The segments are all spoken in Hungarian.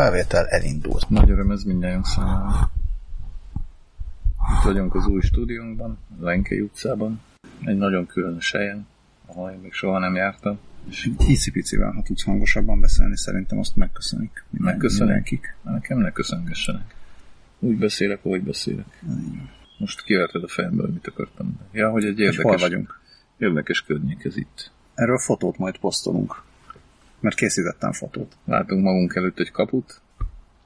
felvétel elindult. Nagy öröm ez mindjárt számára. Itt vagyunk az új stúdiónkban, a Lenkei utcában, egy nagyon különös helyen, ahol én még soha nem jártam. És icipicivel, ha tudsz hangosabban beszélni, szerintem azt megköszönik. Minden, Megköszönik? Mindenkik. Nekem ne köszöngessenek. Úgy beszélek, ahogy beszélek. Most kiverted a fejemből, mit akartam. Ja, hogy egy érdekes, hol vagyunk? érdekes környék ez itt. Erről fotót majd posztolunk. Mert készítettem fotót. Látunk magunk előtt egy kaput,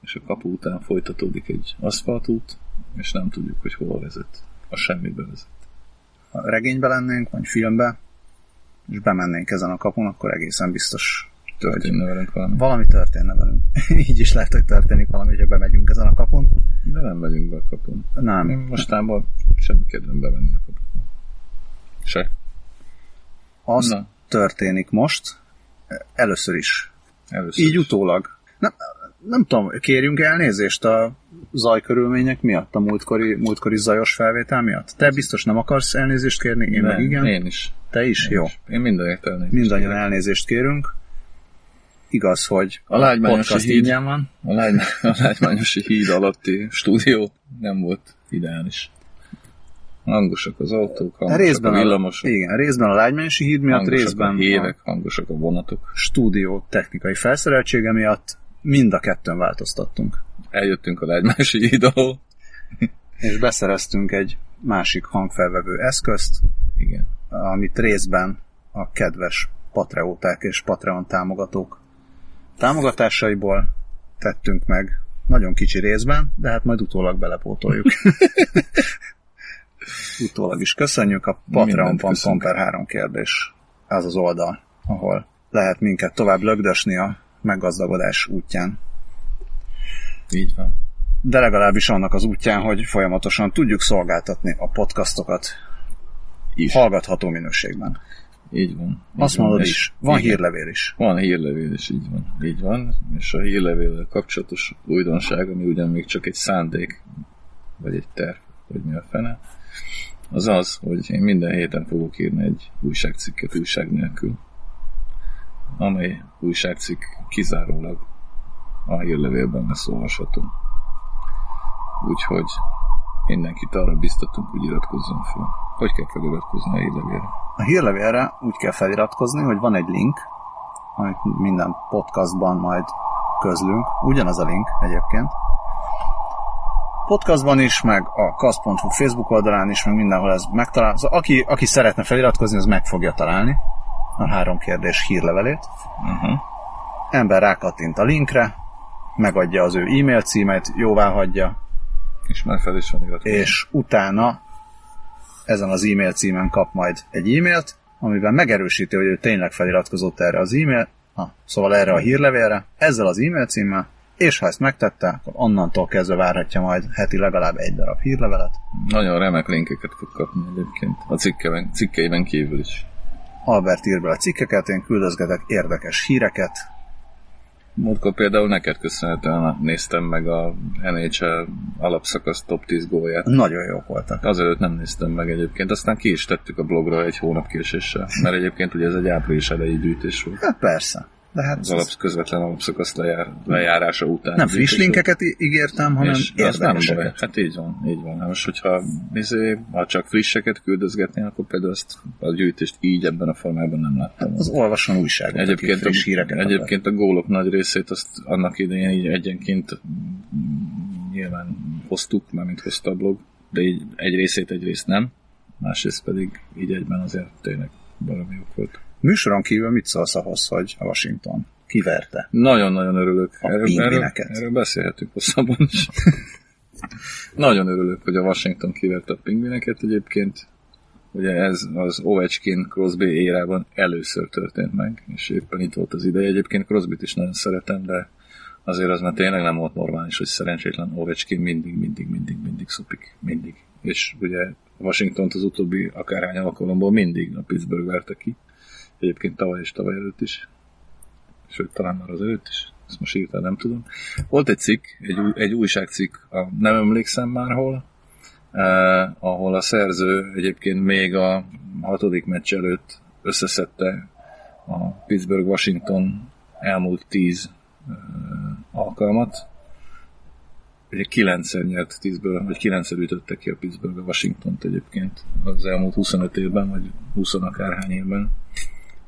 és a kapu után folytatódik egy aszfaltút, és nem tudjuk, hogy hol vezet. A semmibe vezet. Ha regénybe lennénk, vagy filmbe, és bemennénk ezen a kapun, akkor egészen biztos történne velünk valami. Valami történne velünk. Így is lehet, hogy történik valami, hogyha bemegyünk ezen a kapun. De nem megyünk be a kapun. Nem. Én mostában semmi kedvem bevenni a kapun. Se. Az Na. történik most, először is. Először Így is. utólag. Nem, nem tudom, kérjünk elnézést a zajkörülmények miatt, a múltkori, múltkori zajos felvétel miatt? Te biztos nem akarsz elnézést kérni, én nem, meg igen. Én is. Te is? Én Jó. Is. Én mindenért elnézést Mindannyian kérek. elnézést kérünk. Igaz, hogy A lágymányosi podcast híd. van. A, lágy, a lágymányosi híd alatti stúdió nem volt ideális. Hangosak az autók, hangosak részben a villamosok, igen, részben a lágymányosi híd miatt, részben a hévek, hangosak a vonatok. a stúdió technikai felszereltsége miatt mind a kettőn változtattunk. Eljöttünk a lágymányosi híd alól. És beszereztünk egy másik hangfelvevő eszközt, Igen. amit részben a kedves Patreóták és Patreon támogatók támogatásaiból tettünk meg, nagyon kicsi részben, de hát majd utólag belepótoljuk. utólag is köszönjük a patreon.com per három kérdés. Ez az oldal, ahol lehet minket tovább lögdösni a meggazdagodás útján. Így van. De legalábbis annak az útján, hogy folyamatosan tudjuk szolgáltatni a podcastokat Is. hallgatható minőségben. Így van. Így Azt van. mondod is, van igen. hírlevél is. Van hírlevél, és így van. Így van. És a hírlevéllel kapcsolatos újdonság, ami ugyan még csak egy szándék, vagy egy terv, vagy mi a fene, az az, hogy én minden héten fogok írni egy újságcikket újság nélkül, amely újságcikk kizárólag a hírlevélben lesz olvasható. Úgyhogy mindenkit arra biztatunk, hogy iratkozzon fel. Hogy kell feliratkozni a hírlevélre? A hírlevélre úgy kell feliratkozni, hogy van egy link, amit minden podcastban majd közlünk. Ugyanaz a link egyébként. Podcastban is, meg a kasz.hu Facebook oldalán is, meg mindenhol ez megtalál. Szóval aki, aki szeretne feliratkozni, az meg fogja találni a három kérdés hírlevelét. Uh-huh. Ember rákattint a linkre, megadja az ő e-mail címet, jóvá hagyja, És már fel is van iratkozva. és utána ezen az e-mail címen kap majd egy e-mailt, amiben megerősíti, hogy ő tényleg feliratkozott erre az e-mail, ha, szóval erre a hírlevélre, ezzel az e-mail címmel, és ha ezt megtette, akkor onnantól kezdve várhatja majd heti legalább egy darab hírlevelet. Nagyon remek linkeket fog kapni egyébként. A cikkeiben, cikkeiben kívül is. Albert ír bele cikkeket, én küldözgetek érdekes híreket, Múltkor például neked köszönhetően néztem meg a NHL alapszakasz top 10 gólját. nagyon jók voltak. Azelőtt nem néztem meg egyébként, aztán ki is tettük a blogra egy hónap késéssel, mert egyébként ugye ez egy április elejé gyűjtés volt. Hát persze, de hát Az alap, közvetlen alapszakasz lejár, lejárása után. nem friss linkeket ígértem, hanem És az nem baj. Hát így van, így van. Hát most, hogyha, izé, ha csak frisseket küldözgetni, akkor például ezt a gyűjtést így ebben a formában nem láttam. Az olvasson újságot, Egyébként, a, híreket akar. egyébként a gólok nagy részét azt annak idején így egyenként mm, nyilván hoztuk, mármint hozta a blog, de így egy részét, egy részt nem, másrészt pedig így egyben azért tényleg valami jók volt. Műsoron kívül mit szólsz ahhoz, hogy a Washington kiverte? Nagyon-nagyon örülök. A Erről, erről, erről beszélhetünk hosszabban is. Nagyon örülök, hogy a Washington kiverte a pingvineket egyébként. Ugye ez az Ovechkin Crosby érában először történt meg, és éppen itt volt az ideje. Egyébként Crosbyt is nagyon szeretem, de azért az már tényleg nem volt normális, hogy szerencsétlen Ovechkin mindig, mindig, mindig, mindig szopik. Mindig. És ugye Washington az utóbbi akárhány alkalomból mindig a Pittsburgh verte ki. Egyébként tavaly és tavaly előtt is. Sőt, talán már az előtt is. Ezt most írtam, nem tudom. Volt egy cikk, egy, új, egy újságcikk, a, nem emlékszem már hol, eh, ahol a szerző egyébként még a hatodik meccs előtt összeszedte a Pittsburgh-Washington elmúlt tíz eh, alkalmat. Ugye kilencszer nyert 10-ből, vagy kilencszer ütötte ki a Pittsburgh a Washington-t egyébként az elmúlt 25 évben, vagy 20 akárhány évben,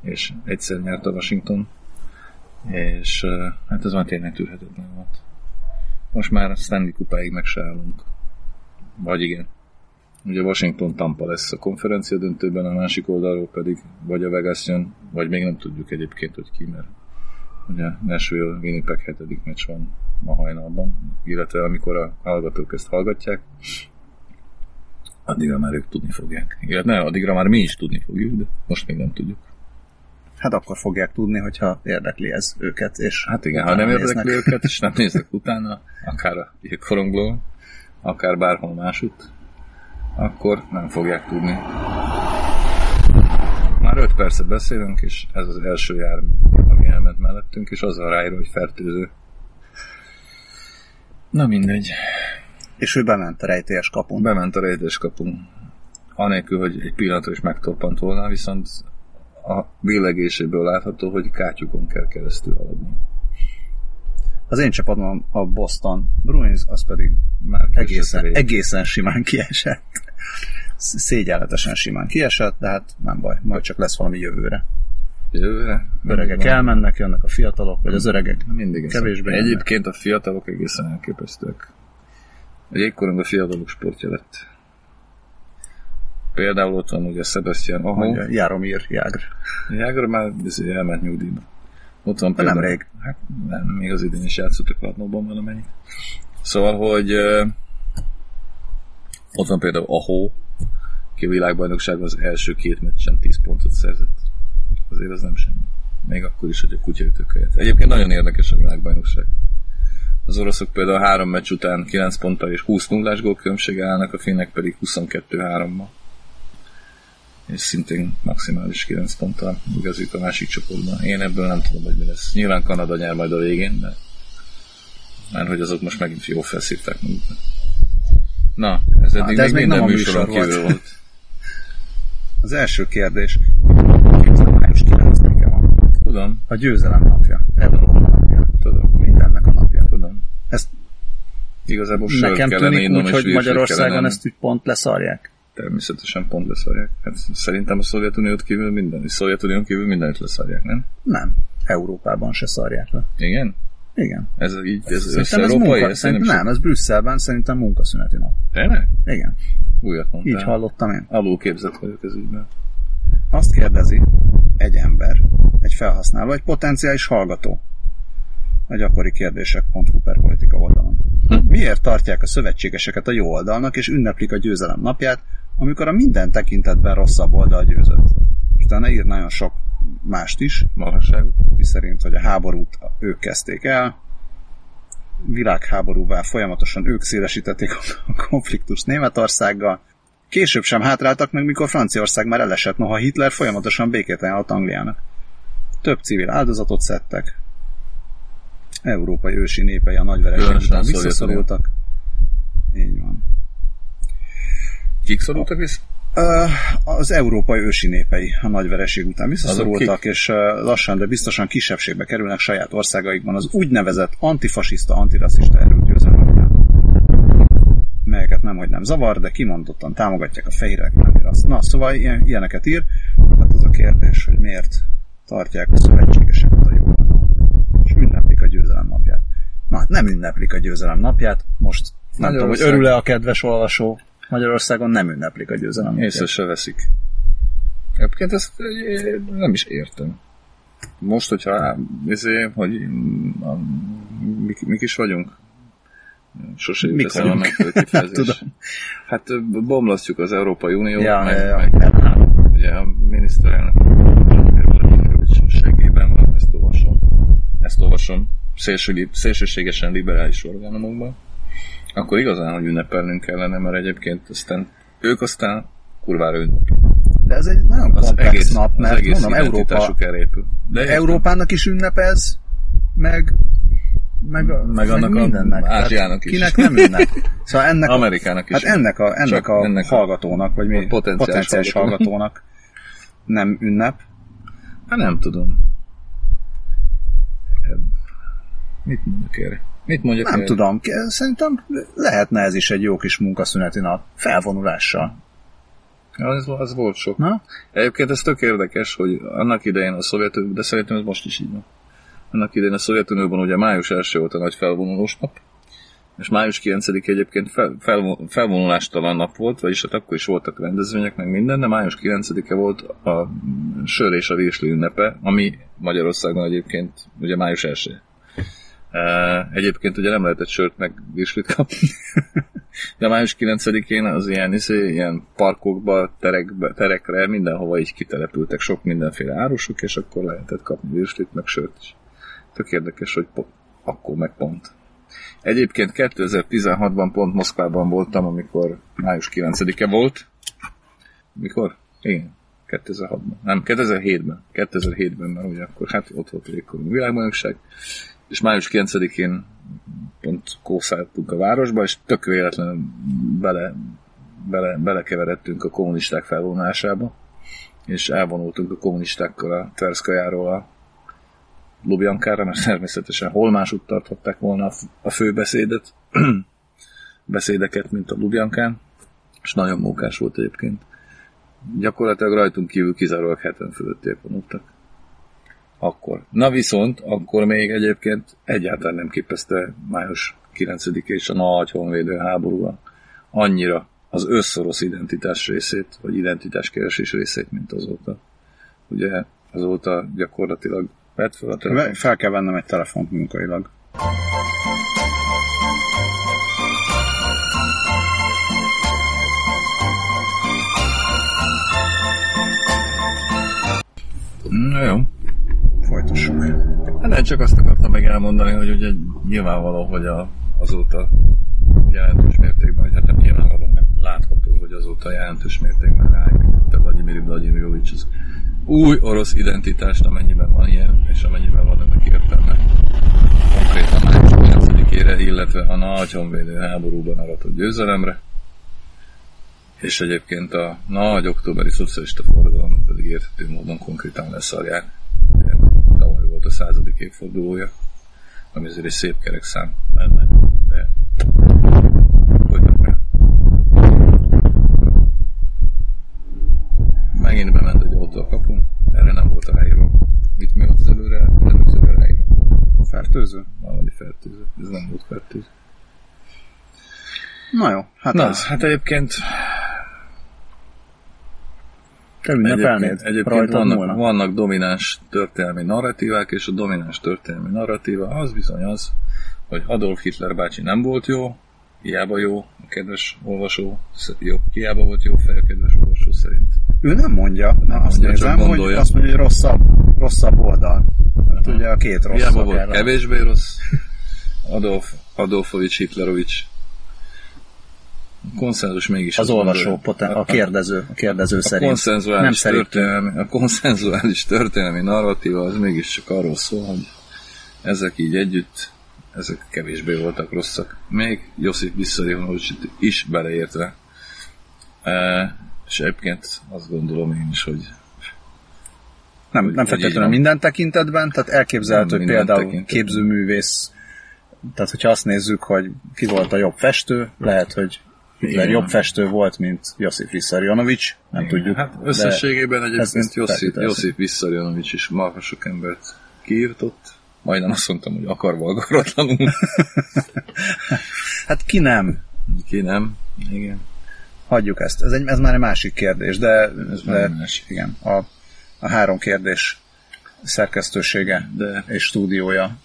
és egyszer nyert a Washington, és hát ez már tényleg tűrhetetlen volt. Most már a Stanley kupáig meg se állunk. Vagy igen. Ugye Washington Tampa lesz a konferencia döntőben, a másik oldalról pedig vagy a Vegas jön, vagy még nem tudjuk egyébként, hogy ki, mert ugye Nashville Winnipeg hetedik meccs van ma hajnalban, illetve amikor a hallgatók ezt hallgatják, addigra már ők tudni fogják. Illetve addigra már mi is tudni fogjuk, de most még nem tudjuk. Hát akkor fogják tudni, hogyha érdekli ez őket. És hát igen, ha nem érdekli őket, és nem néznek utána, akár a jégkorongló, akár bárhol másutt, akkor nem fogják tudni. Már 5 percet beszélünk, és ez az első jármű, ami elment mellettünk, és az a ráíró, hogy fertőző. Na mindegy. És ő bement a rejtélyes kapun. Bement a rejtélyes kapun. Anélkül, hogy egy pillanatra is megtorpant volna, viszont a billegéséből látható, hogy kátyukon kell keresztül haladni. Az én csapatom a Boston Bruins, az pedig már egészen, egészen simán kiesett. Szégyenletesen simán kiesett, de hát nem baj, majd csak lesz valami jövőre. Jövőre? Öregek van. elmennek, jönnek a fiatalok, vagy az öregek Mindig kevésbé. Egyébként a fiatalok egészen elképesztőek. Jégkorong a fiatalok sportja lett. Például ott van ugye Sebastian Aho. Jaromir Jágr. Jágr már elment nyugdíjba. Ott van például, nem rég. Hát nem, még az idén is játszottak Latnóban valamennyi. Szóval, hogy uh, ott van például Aho, aki a világbajnokságban az első két meccsen 10 pontot szerzett. Azért az nem semmi. Még akkor is, hogy a kutya helyett. Egyébként nagyon érdekes a világbajnokság. Az oroszok például három meccs után 9 ponttal és 20 nullás gólkülönbség állnak, a finnek pedig 22-3-mal és szintén maximális 9 ponttal igazik a másik csoportban. Én ebből nem tudom, hogy mi lesz. Nyilván Kanada nyer majd a végén, de már hogy azok most megint jó felszívták maguknak. Na, ez eddig ez még minden nem műsoron műsor kívül volt. volt. Az első kérdés. május 9-e van. Tudom. A győzelem napja. Európa napja. Tudom. Mindennek a napja. Tudom. Ezt Igazából Nekem tűnik úgy, hogy Magyarországon ezt úgy pont leszarják természetesen pont leszarják. Hát szerintem a Szovjetuniót kívül minden, a Szovjetunión kívül mindenit leszarják, nem? Nem. Európában se szarják le. Igen? Igen. Ez így, ez, szerintem ez munka, ez szerintem, nem, ez Brüsszelben szerintem munkaszüneti nap. Tényleg? Igen. Újat mondtál. Így hallottam én. Alulképzett vagyok ez ügyben. Azt kérdezi egy ember, egy felhasználó, egy potenciális hallgató a gyakori kérdések.hu per politika oldalon. Miért tartják a szövetségeseket a jó oldalnak, és ünneplik a győzelem napját, amikor a minden tekintetben rosszabb oldal győzött. És utána ír nagyon sok mást is, Marhasságot. mi szerint, hogy a háborút ők kezdték el, világháborúvá folyamatosan ők szélesítették a konfliktust Németországgal, később sem hátráltak meg, mikor Franciaország már elesett, noha Hitler folyamatosan békét ajánlott Angliának. Több civil áldozatot szedtek, európai ősi népei a nagyvereség után visszaszorultak. Így van. Kik szorultak vissza? Az európai ősi népei a nagy vereség után visszaszorultak, és lassan, de biztosan kisebbségbe kerülnek saját országaikban az úgynevezett antifasiszta, antirasszista erőgyőzelmekben melyeket nem, hogy nem zavar, de kimondottan támogatják a fehérek, nem azt. Na, szóval ilyen, ilyeneket ír. Hát az a kérdés, hogy miért tartják a szövetségeseket a jó és ünneplik a győzelem napját. Na, hát nem ünneplik a győzelem napját, most nem tudom, hogy örül-e a kedves olvasó, Magyarországon nem ünneplik a győzelem. Észre se veszik. Egyébként ezt nem is értem. Most, hogyha ezért, hogy mik, mik is vagyunk? Sose jut eszembe a megfelelő Hát bomlasztjuk az Európai Unió, ja, meg, ja, ja. meg ugye a miniszterelnök segében van, ezt olvasom. Ezt olvasom szélső, szélsőségesen liberális orgánumokban akkor igazán, hogy ünnepelnünk kellene, mert egyébként aztán ők aztán kurvára ünneplik. De ez egy nagyon az komplex egész, nap, mert egész mondom, Európa, elépül. De Európának is ünnepez, meg meg, a, meg annak meg mindennek. A Ázsiának is. Kinek nem ünnep. Szóval ennek Amerikának is. Hát ennek a, ennek a ennek hallgatónak, vagy mi? Potenciális, potenciális hallgatónak nem ünnep. Hát nem tudom. Mit mondjuk erre? Mit mondjuk Nem erre? tudom, szerintem lehetne ez is egy jó kis munkaszüneti nap. Felvonulással. Az, az volt sok. Na? Egyébként ez tök érdekes, hogy annak idején a Szovjetunió, de szerintem ez most is így van. Annak idején a Szovjetunióban ugye május 1 volt a nagy felvonulós nap, és május 9 egyébként fel, fel, felvonulástalan nap volt, vagyis hát akkor is voltak rendezvények, meg minden, de május 9-e volt a sör és a virsli ünnepe, ami Magyarországon egyébként ugye május 1 Egyébként ugye nem lehetett sört meg virslit kapni. De május 9-én az ilyen, izé, ilyen parkokba, terekbe, terekre, mindenhova így kitelepültek sok mindenféle árusok, és akkor lehetett kapni virslit, meg sört is. Tök érdekes, hogy po- akkor meg pont. Egyébként 2016-ban pont Moszkvában voltam, amikor május 9-e volt. Mikor? Igen. 2006-ban. Nem, 2007-ben. 2007-ben, mert ugye akkor hát ott volt a világbajnokság. És május 9-én pont kószáltunk a városba, és tök véletlenül bele, bele, belekeveredtünk a kommunisták felvonulásába, és elvonultunk a kommunistákkal a Tverszkajáról a Lubjankára, mert természetesen hol másút tarthatták volna a főbeszédet, beszédeket, mint a Lubjankán, és nagyon mókás volt egyébként. Gyakorlatilag rajtunk kívül kizárólag 70 fölöttiek vonultak. Akkor. Na viszont, akkor még egyébként egyáltalán nem képezte május 9 és a nagy honvédő háborúban annyira az összorosz identitás részét, vagy identitáskeresés részét, mint azóta. Ugye azóta gyakorlatilag vett fel a telefon. Fel kell vennem egy telefont munkailag. Na jó. Folytassuk. Hát nem csak azt akartam meg elmondani, hogy ugye nyilvánvaló, hogy a, azóta jelentős mértékben, vagy hát nem nyilvánvaló, mert látható, hogy azóta jelentős mértékben ráépítette Vladimir Vladimirovics az új orosz identitást, amennyiben van ilyen, és amennyiben van ennek értelme. Konkrétan május 9-ére, illetve a nagy honvédő háborúban aratott győzelemre, és egyébként a nagy októberi szocialista forradalom pedig érthető módon konkrétan leszarják. A századik évfordulója, ami azért egy szép kerek szám lenne, de folytatjuk el. Megint bement egy autó a kapun, erre nem volt ráírva. Mit mi ott az előre, előzőre ráírva? Fertőző? Valami fertőző. Ez nem volt fertőző. Na jó, hát Na, ez. hát egyébként Te ünnepelnéd? Egyébként, egyébként vannak, múlna? vannak domináns történelmi narratívák, és a domináns történelmi narratíva az bizony az, hogy Adolf Hitler bácsi nem volt jó, hiába jó, a kedves olvasó, jó, hiába volt jó fej a kedves olvasó szerint. Ő nem mondja, na azt mondja, nézem, hogy azt mondja, hogy rosszabb, rosszabb oldal. Hát ugye a két rossz Hiába volt kevésbé rossz, Adolf, Adolfovics Hitlerovics. Konszenzus mégis Az azt olvasó, poten, a kérdező, a kérdező a szerint. konszenzuális, Nem szerint. történelmi, a konszenzuális történelmi narratíva az mégiscsak arról szól, hogy ezek így együtt, ezek kevésbé voltak rosszak. Még Josip Vissarionovicsit is beleértve. E, és egyébként azt gondolom én is, hogy Nem, Hogy- nem feltétlenül minden tekintetben, tehát elképzelhető, hogy például képzőművész, tehát hogyha azt nézzük, hogy ki volt a jobb festő, lehet, hogy Igen. jobb festő volt, mint Josip Vissarionovics, nem Igen, tudjuk. Hát összességében egyébként Josip. Josip Vissarionovics is marha sok embert kiírtott. Majdnem azt mondtam, hogy akarva akaratlanul. Hát ki nem? Ki nem? Igen. Hagyjuk ezt. Ez, egy, ez már egy másik kérdés, de, Ez de másik. igen, a, a három kérdés szerkesztősége De és stúdiója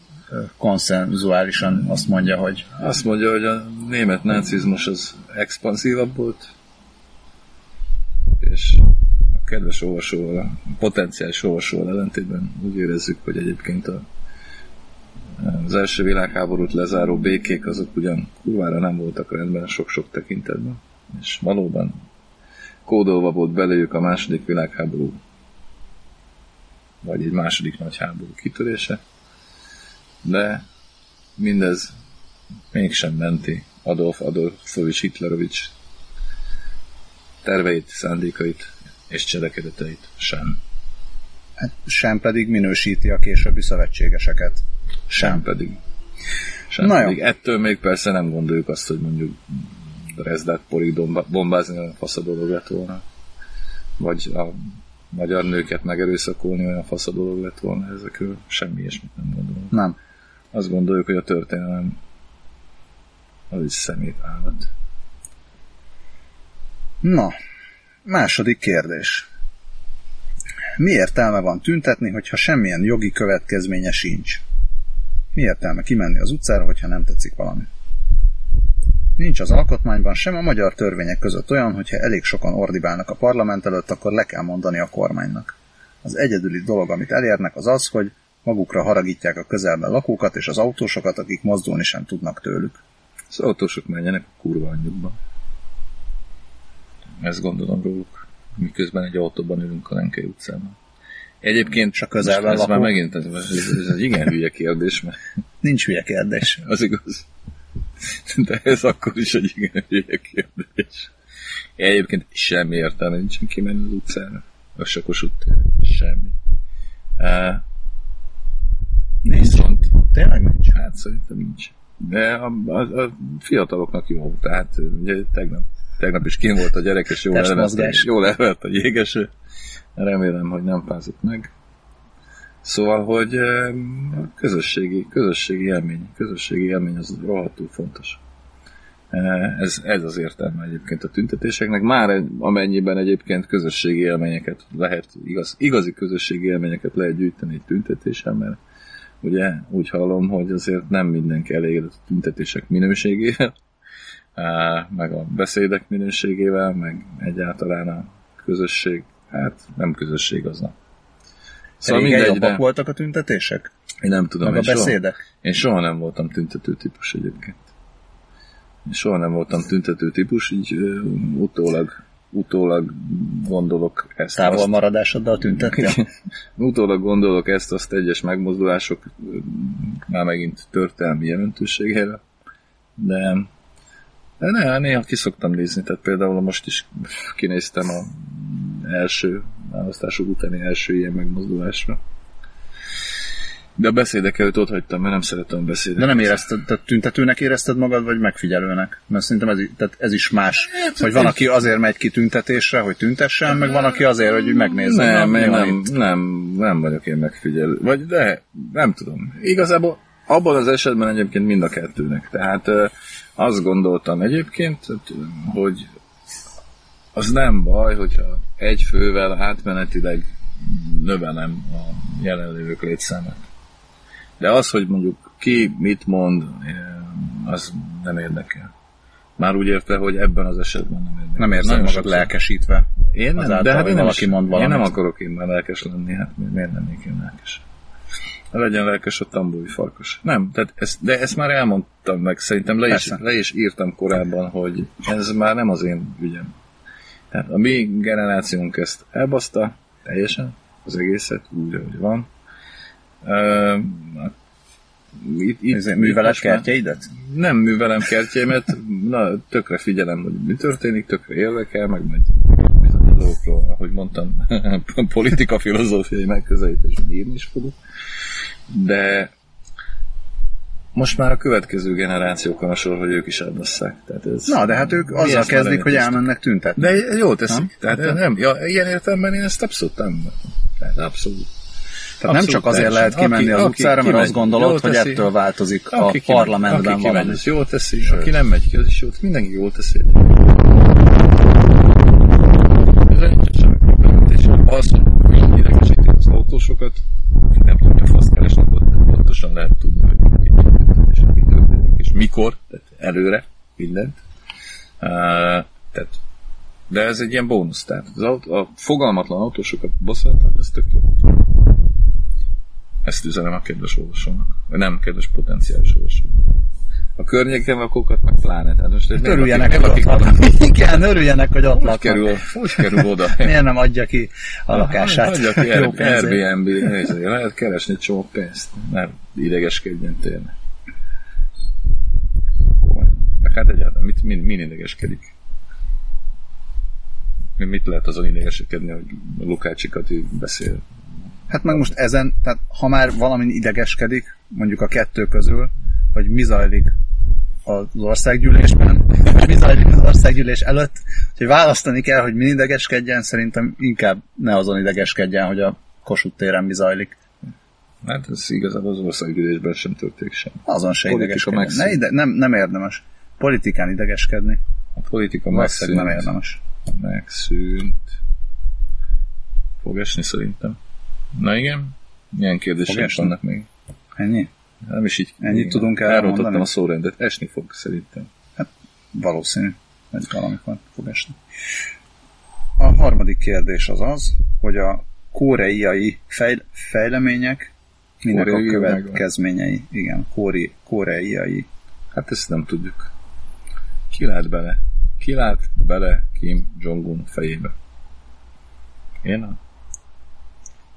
konszenzuálisan azt mondja, hogy Azt mondja, hogy a német nácizmus az expanszívabb volt, és a kedves olvasóval, a potenciális olvasóval ellentétben úgy érezzük, hogy egyébként a, az első világháborút lezáró békék azok ugyan kurvára nem voltak rendben sok-sok tekintetben, és valóban kódolva volt belőjük a második világháború, vagy egy második nagy háború kitörése, de mindez mégsem menti Adolf Adolfovics Hitlerovics terveit, szándékait és cselekedeteit sem. hát sem pedig minősíti a későbbi szövetségeseket. Sem pedig. Sem Na jó. pedig ettől még persze nem gondoljuk azt, hogy mondjuk Dresdát porig bombázni olyan fasz a dolog lett volna. Vagy a magyar nőket megerőszakolni olyan fasz a dolog lett volna ezekről. Semmi ilyesmit nem gondolunk. Nem. Azt gondoljuk, hogy a történelem az is szemét állat. Na, második kérdés. Mi értelme van tüntetni, hogyha semmilyen jogi következménye sincs? Mi értelme kimenni az utcára, hogyha nem tetszik valami? Nincs az alkotmányban sem a magyar törvények között olyan, hogyha elég sokan ordibálnak a parlament előtt, akkor le kell mondani a kormánynak. Az egyedüli dolog, amit elérnek, az az, hogy magukra haragítják a közelben lakókat és az autósokat, akik mozdulni sem tudnak tőlük. Az autósok menjenek a kurva anyjukba. Ezt gondolom róluk. Miközben egy autóban ülünk a Lenkei utcában. Egyébként És a közelben ez már megint ez, ez, ez egy igen hülye kérdés, mert Nincs hülye kérdés. az igaz. De ez akkor is egy igen hülye kérdés. Egyébként semmi értelme nincsen kimenni az utcára. A Sakos úttérre. Semmi. Uh, viszont Tényleg nincs? Hát szerintem nincs. De a, a, a fiataloknak jó, tehát ugye tegnap, tegnap is kim volt a gyerek, és jól elvett, jól elvett a jégeső. Remélem, hogy nem fázik meg. Szóval, hogy közösségi, közösségi élmény, közösségi élmény az rohadtul fontos. Ez, ez az értelme egyébként a tüntetéseknek, már egy- amennyiben egyébként közösségi élményeket lehet, igaz, igazi közösségi élményeket lehet gyűjteni egy tüntetésen, mert ugye úgy hallom, hogy azért nem mindenki elégedett a tüntetések minőségével, meg a beszédek minőségével, meg egyáltalán a közösség, hát nem közösség az nem. Szóval Régen mindegy, de voltak a tüntetések? én nem tudom, Meg a én soha, beszédek? én soha nem voltam tüntető típus egyébként. Én soha nem voltam tüntető típus, így ö, utólag, utólag gondolok ezt. Távolmaradásoddal tüntettél? Utólag gondolok ezt, azt egyes megmozdulások ö, már megint történelmi jelentőségére, de, de ne, néha ki szoktam nézni, tehát például most is kinéztem a első választások utáni első ilyen megmozdulásra. De a beszédek előtt ott hagytam, mert nem szeretem beszédeket. De nem érezted, tehát tüntetőnek érezted magad, vagy megfigyelőnek? Mert szerintem ez, tehát ez is más. hogy van, aki azért megy ki tüntetésre, hogy tüntessen, meg van, aki azért, hogy megnézze. Nem, nem, itt. nem, nem vagyok én megfigyelő. Vagy de, nem tudom. Igazából abban az esetben egyébként mind a kettőnek. Tehát azt gondoltam egyébként, hogy az nem baj, hogyha egy fővel átmenetileg növelem a jelenlévők létszámát. De az, hogy mondjuk ki mit mond, az nem érdekel. Már úgy érte, hogy ebben az esetben nem érdekel. Nem Nagyon magad sokszor- lelkesítve. én nem, Azáltal, de hát én nem, is, mond én valamit. nem akarok én már lelkes lenni, hát mi- miért lennék én lelkes? Legyen lelkes a tambói farkas. Nem, tehát ezt, de ezt már elmondtam meg, szerintem le is, le is írtam korábban, hogy ez már nem az én ügyem. Tehát a mi generációnk ezt elbaszta teljesen, az egészet úgy, ahogy van. Uh, itt, itt, műveled már- kertjeidet? nem művelem kertjémet, na, tökre figyelem, hogy mi történik, tökre érdekel, meg majd bizonyos dolgokról, ahogy mondtam, politika filozófiai megközelítésben írni is fogok. De most már a következő generációkon a sor, hogy ők is elbasszák. Tehát ez, Na, de hát ők azzal kezdik, hogy elmennek tüntetni. De jó teszik. Nem? Tehát nem, ja, ilyen értelemben én ezt abszolút nem. Tehát abszolút. Tehát nem csak azért lehet kimenni az utcára, mert azt gondolod, hogy ettől változik a Aki kimegy- parlamentben aki kimegy, valami. az jól teszi, aki nem megy ki, az is jól teszi. Mindenki jól teszi. Az, hogy idegesíti az autósokat, nem tudja azt keresnek ott, pontosan lehet tudni, hogy és mi történik, és mikor, tehát előre, mindent. Uh, tehát de ez egy ilyen bónusz, tehát az autó, a fogalmatlan autósokat bosszantani, ez tök jó. Ezt üzenem a kedves olvasónak. Nem kedves potenciális olvasónak. A környéken lakókat meg pláne. Tehát most Hát nem örüljenek, hogy nem ott laknak. Igen, örüljenek, hogy ott laknak. kerül, hogy kerül oda? Miért nem adja ki a lakását? Hagyja ki Jó. Airbnb, nézd, lehet keresni csomó pénzt. Nem idegeskedjen tényleg. Meg hát egyáltalán, mit, min, min idegeskedik? Mi- Mit lehet azon idegeskedni, hogy Lukácsikat így beszél? Hát meg most ezen, tehát ha már valamin idegeskedik, mondjuk a kettő közül, hogy mi zajlik az országgyűlésben, hogy mi zajlik az országgyűlés előtt, hogy választani kell, hogy mi idegeskedjen, szerintem inkább ne azon idegeskedjen, hogy a Kossuth téren mi zajlik. Hát ez igazából az országgyűlésben sem történik sem. Azon se idegeskedjen. megszűnt. Ne ide, nem, nem érdemes. Politikán idegeskedni. A politika Valószínűleg nem megszűnt. érdemes. Megszűnt. Fog esni szerintem. Na igen? Milyen kérdések esni? vannak még? Ennyi? Nem is így. Ennyit tudunk erre Elrontottam a szórendet. Esni fog szerintem. Valószínű, hogy valamikor fog esni. A harmadik kérdés az az, hogy a koreai fejl- fejlemények minek Koreai a következményei. Igen, kóri- koreai. Hát ezt nem tudjuk. Ki lát bele? Ki lát bele Kim Jong-un fejébe? Én nem.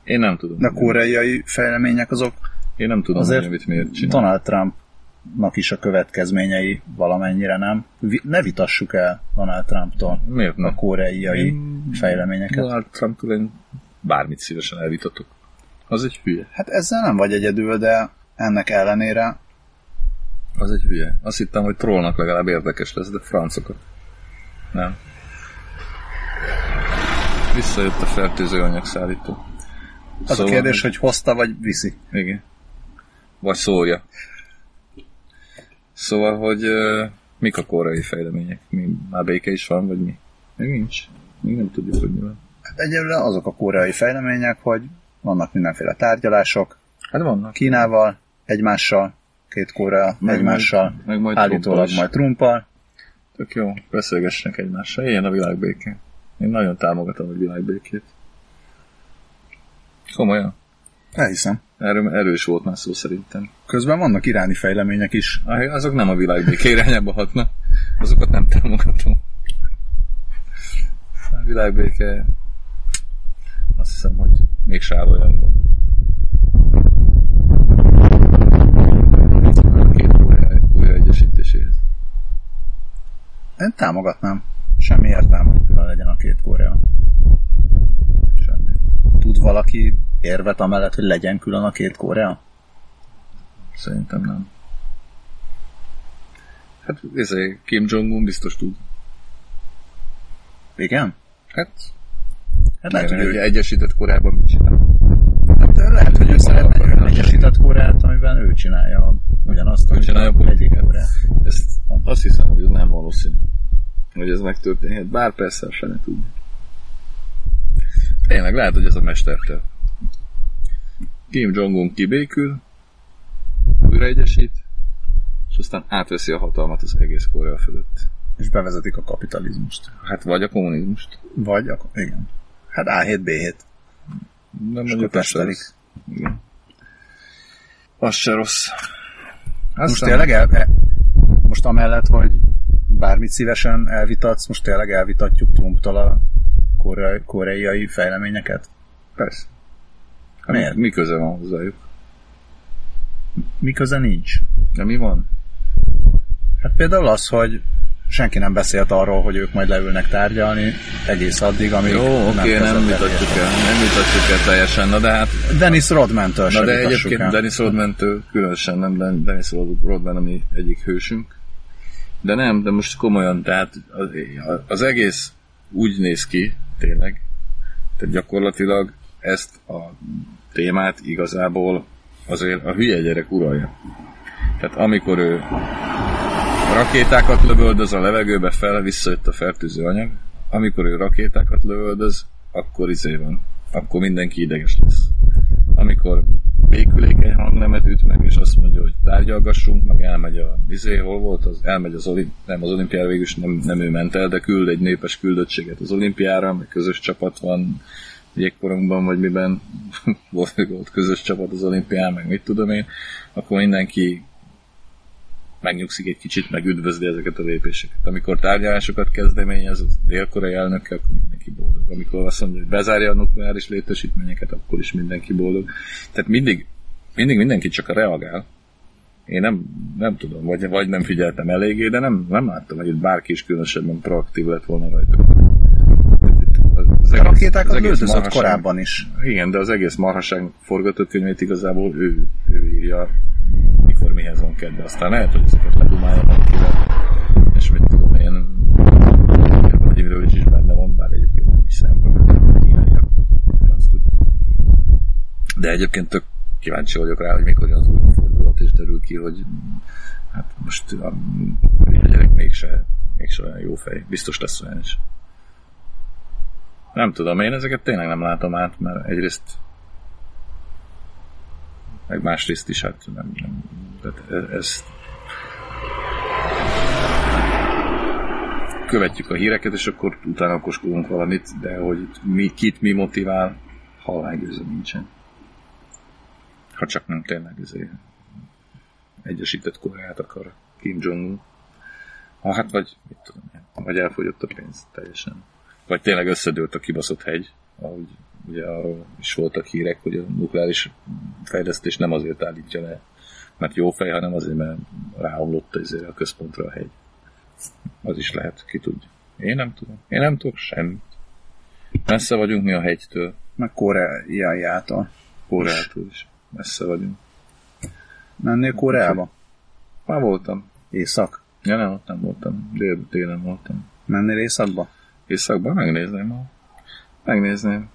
Én nem tudom. De a koreai fejlemények azok Én nem tudom, azért hogy miért csinál. Donald Trumpnak is a következményei valamennyire nem. Ne vitassuk el Donald Trumptól Miért a nem? koreai Én fejleményeket. Donald Trumptól én bármit szívesen elvitatok. Az egy hülye. Hát ezzel nem vagy egyedül, de ennek ellenére Az egy hülye. Azt hittem, hogy trollnak legalább érdekes lesz, de francokat. Nem. Visszajött a fertőző anyagszállító. Az a kérdés, hogy hozta vagy viszi. Igen. Vagy szólja. Szóval, hogy uh, mik a koreai fejlemények? Mi, már béke is van, vagy mi? Még nincs. Még nem tudjuk, hogy mi van. Hát egyelőre azok a koreai fejlemények, hogy vannak mindenféle tárgyalások Hát vannak. Kínával, egymással, két Korea Meg egymással, meg majd állítólag majd Trumpal. Tök jó, beszélgessenek egymással. Ilyen a világbéke. Én nagyon támogatom a világbékét. Komolyan. Elhiszem. Erről erős volt már szó szerintem. Közben vannak iráni fejlemények is. Azok nem a világbéke irányába hatnak. Azokat nem támogatom. A világbéke azt hiszem, hogy még olyan jó. Két újra, újraegyesítéséhez. Én támogatnám. Semmi értelme, hogy külön legyen a két Korea. Tud valaki érvet amellett, hogy legyen külön a két Korea? Szerintem nem. Hát ezért Kim Jong-un biztos tud. Igen? Hát, Hát lehet, hogy hogy ő, egy egyesített korában mit csinál. hát lehet, hogy ő szeretne egy egyesített Koreát, amiben ő csinálja ugyanazt, amit csinálja a egyik. Koreát. Ezt azt hiszem, hogy ez nem valószínű. Hogy ez megtörténhet, bár persze se ne tudja. Tényleg lehet, hogy ez a mesterterv. Kim Jong-un kibékül, újraegyesít, és aztán átveszi a hatalmat az egész Korea fölött. És bevezetik a kapitalizmust. Hát vagy a kommunizmust. Vagy, akkor, igen. Hát A7, B7. Nem mondjuk akkor az se rossz. Igen. Az se rossz. Most Aztán- tényleg el, e, most amellett, hogy bármit szívesen elvitatsz, most tényleg elvitatjuk Trumptól a koreai, koreai fejleményeket? Persze. Hát Miért? Mi, mi köze van hozzájuk? Mi köze nincs? De mi van? Hát például az, hogy senki nem beszélt arról, hogy ők majd leülnek tárgyalni egész addig, amíg Jó, oké, nem, el vitatjuk el, nem vitatjuk el teljesen, na de hát, Dennis Rodman-től na de egyébként el. Dennis Rodman-től különösen nem, de Dennis Rodman a mi egyik hősünk. De nem, de most komolyan, tehát az, az egész úgy néz ki, tényleg, tehát gyakorlatilag ezt a témát igazából azért a hülye gyerek uralja. Tehát amikor ő rakétákat lövöldöz a levegőbe fel, visszajött a fertőző anyag, amikor ő rakétákat lövöldöz, akkor izé van. Akkor mindenki ideges lesz. Amikor békülékeny hangnemet üt meg, és azt mondja, hogy tárgyalgassunk, meg elmegy a izé, hol volt az? Elmegy az olimp, nem az olimpiára végül nem, nem ő ment el, de küld egy népes küldöttséget az olimpiára, meg közös csapat van, jégkorongban, vagy miben volt, volt közös csapat az olimpián, meg mit tudom én, akkor mindenki megnyugszik egy kicsit, meg üdvözli ezeket a lépéseket. Amikor tárgyalásokat kezdeményez az dél-koreai elnökkel, akkor mindenki boldog. Amikor azt mondja, hogy bezárja a nukleáris létesítményeket, akkor is mindenki boldog. Tehát mindig, mindig mindenki csak reagál. Én nem, nem tudom, vagy, vagy nem figyeltem eléggé, de nem, nem láttam, hogy itt bárki is különösebben proaktív lett volna rajta. Az A egész- rakétákat egész lődözött marhaság- korábban is. igen, de az egész marhaság forgatókönyvét igazából ő, ő írja, mihez van kedve. Aztán lehet, hogy ezeket ledumálja valakivel, és mit tudom én, Vladimirovics is benne van, bár egyébként nem hiszem, hogy kínaiak. Azt tudja. De egyébként tök kíváncsi vagyok rá, hogy mikor az új fordulat, és derül ki, hogy hát most a, a gyerek mégse, mégse olyan jó fej. Biztos lesz olyan is. Nem tudom, én ezeket tényleg nem látom át, mert egyrészt meg másrészt is, hát nem, nem tehát e- ezt követjük a híreket, és akkor utána okoskodunk valamit, de hogy itt mi, kit mi motivál, halálgőző nincsen. Ha csak nem tényleg azért Egyesített Koreát akar Kim Jong-un. Ha hát vagy, mit tudom én, vagy elfogyott a pénz teljesen. Vagy tényleg összedőlt a kibaszott hegy, ahogy ugye arról is voltak hírek, hogy a nukleáris fejlesztés nem azért állítja le, mert jó fej, hanem azért, mert ráomlott azért a központra a hegy. Az is lehet, ki tudja. Én nem tudom. Én nem tudok semmit. Messze vagyunk mi a hegytől. Meg Koreájától. Koreától is. Messze vagyunk. Mennél Koreába? Már voltam. Észak? Ja nem, ott nem voltam. Dél, délen voltam. Mennél északba? Északban megnézném ma. Megnézném.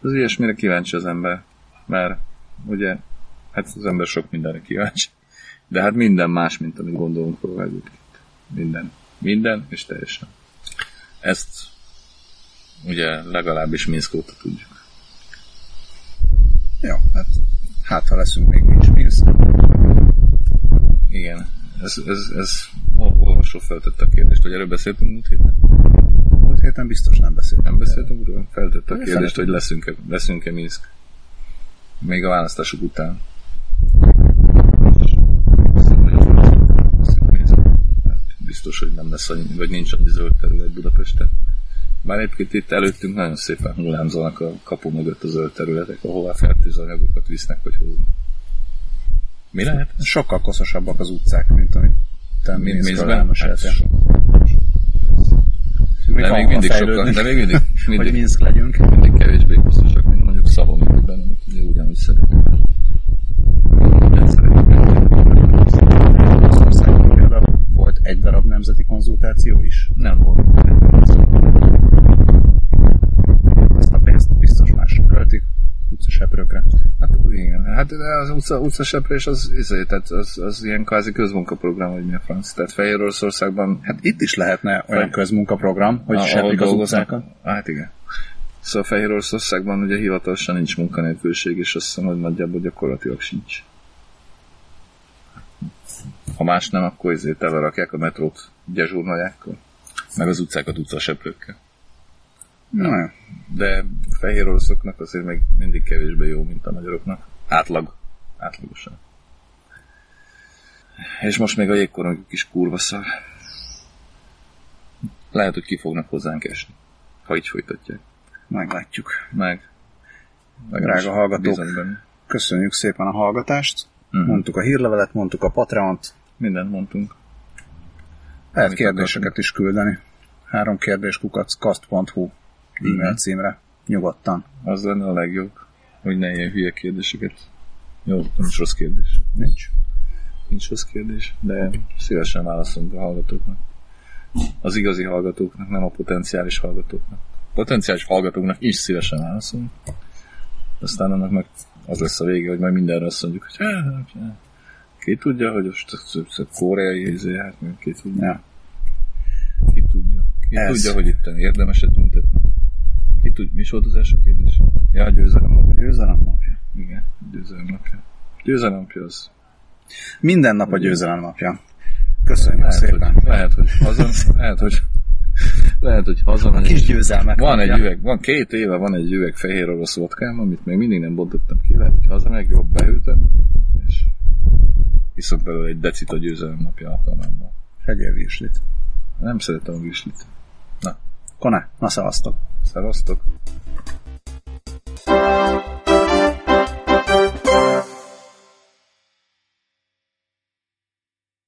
Az ilyesmire kíváncsi az ember. Mert ugye, hát az ember sok mindenre kíváncsi. De hát minden más, mint amit gondolunk róla egyébként. Minden. Minden, és teljesen. Ezt ugye legalábbis Minsk óta tudjuk. Jó, hát hát ha leszünk még nincs Minsk. Igen. Ez, ez, ez olvasó feltette a kérdést, hogy erről beszéltünk múlt héten? Múlt héten biztos nem beszéltünk. Nem beszéltünk róla? Feltette a kérdést, hogy leszünk-e, leszünk-e Minsk. Még a választások után. Hát Hogy lesz vagy nincs annyi zöld terület Budapesten. Bár egyébként itt előttünk nagyon szépen hullámzolnak a kapu mögött a zöld területek, ahová fertőzanyagokat visznek, vagy hoznak. Mi lehet? Sokkal koszosabbak az utcák, mint amit te? Hát elmeséltél. so- Még De még mindig sokkal, de még mindig, hogy mindig, legyünk. mindig kevésbé biztosak, mint mondjuk Szalonikiben, amit ugye ugyanúgy szeretünk. Nem szeretünk. Oroszországban például volt egy darab nemzeti konzultáció is. Nem volt. Azt a pénzt biztos másra költik, utcaseprőkre. Hát igen, hát az utca, utcaseprés az, izé, tehát az, az ilyen kvázi közmunkaprogram, vagy mi a franc. Tehát Fehér Oroszországban Hát itt is lehetne olyan közmunkaprogram, hogy ahol sepik az utcákat. Hát igen. Szóval Fehér Oroszországban ugye hivatalosan nincs munkanélküliség, és azt hiszem, hogy nagyjából gyakorlatilag sincs. Ha más nem, akkor ezért telerakják a metrót gyezsúrnagyákkal, meg az utcákat utcaseprőkkel. Na. De fehér oroszoknak azért még mindig kevésbé jó, mint a magyaroknak. Átlag. Átlagosan. És most még a jégkorongjuk is kurva szar. Lehet, hogy ki fognak hozzánk esni. Ha így folytatják. Meglátjuk. Meg. meg Drága hallgatók. Köszönjük szépen a hallgatást. Mhm. Mondtuk a hírlevelet, mondtuk a Patreont. Mindent mondtunk. Lehet kérdéseket is küldeni. Három kérdés kukac kast.hu e-mail Mhm. címre. Nyugodtan. Az lenne a legjobb, hogy ne ilyen hülye kérdéseket. Jó, nincs rossz kérdés. Nincs. Nincs rossz kérdés, de szívesen válaszolunk a hallgatóknak. Az igazi hallgatóknak, nem a potenciális hallgatóknak. A potenciális hallgatóknak is szívesen válaszolunk. Aztán annak meg az lesz a vége, hogy majd mindenre azt mondjuk, hogy ki tudja, hogy most koreai izé, hát ki tudja. Ja. Ki tudja. Ki Ez. tudja, hogy itt érdemeset tüntetni. Ki tudja, mi is volt az első kérdés? Ja, a győzelem napja. Győzelem napja. Igen, győzelem napja. Győzelem napja az Minden nap a győzelem napja. Köszönjük Lehet, szépen. hogy, lehet, hogy haza, lehet, hogy lehet, hogy A hazamegyek. kis győzelmek Van egy üveg, van két éve van egy üveg fehér orosz vodkám, amit még mindig nem bontottam ki, lehet, hogy hazamegyek, jobb behűtöm, és iszok belőle egy decit a győzelem napja alkalmával. Hegyél virslit. Nem szeretem a virslit. Na, Kone, na szevasztok. szevasztok!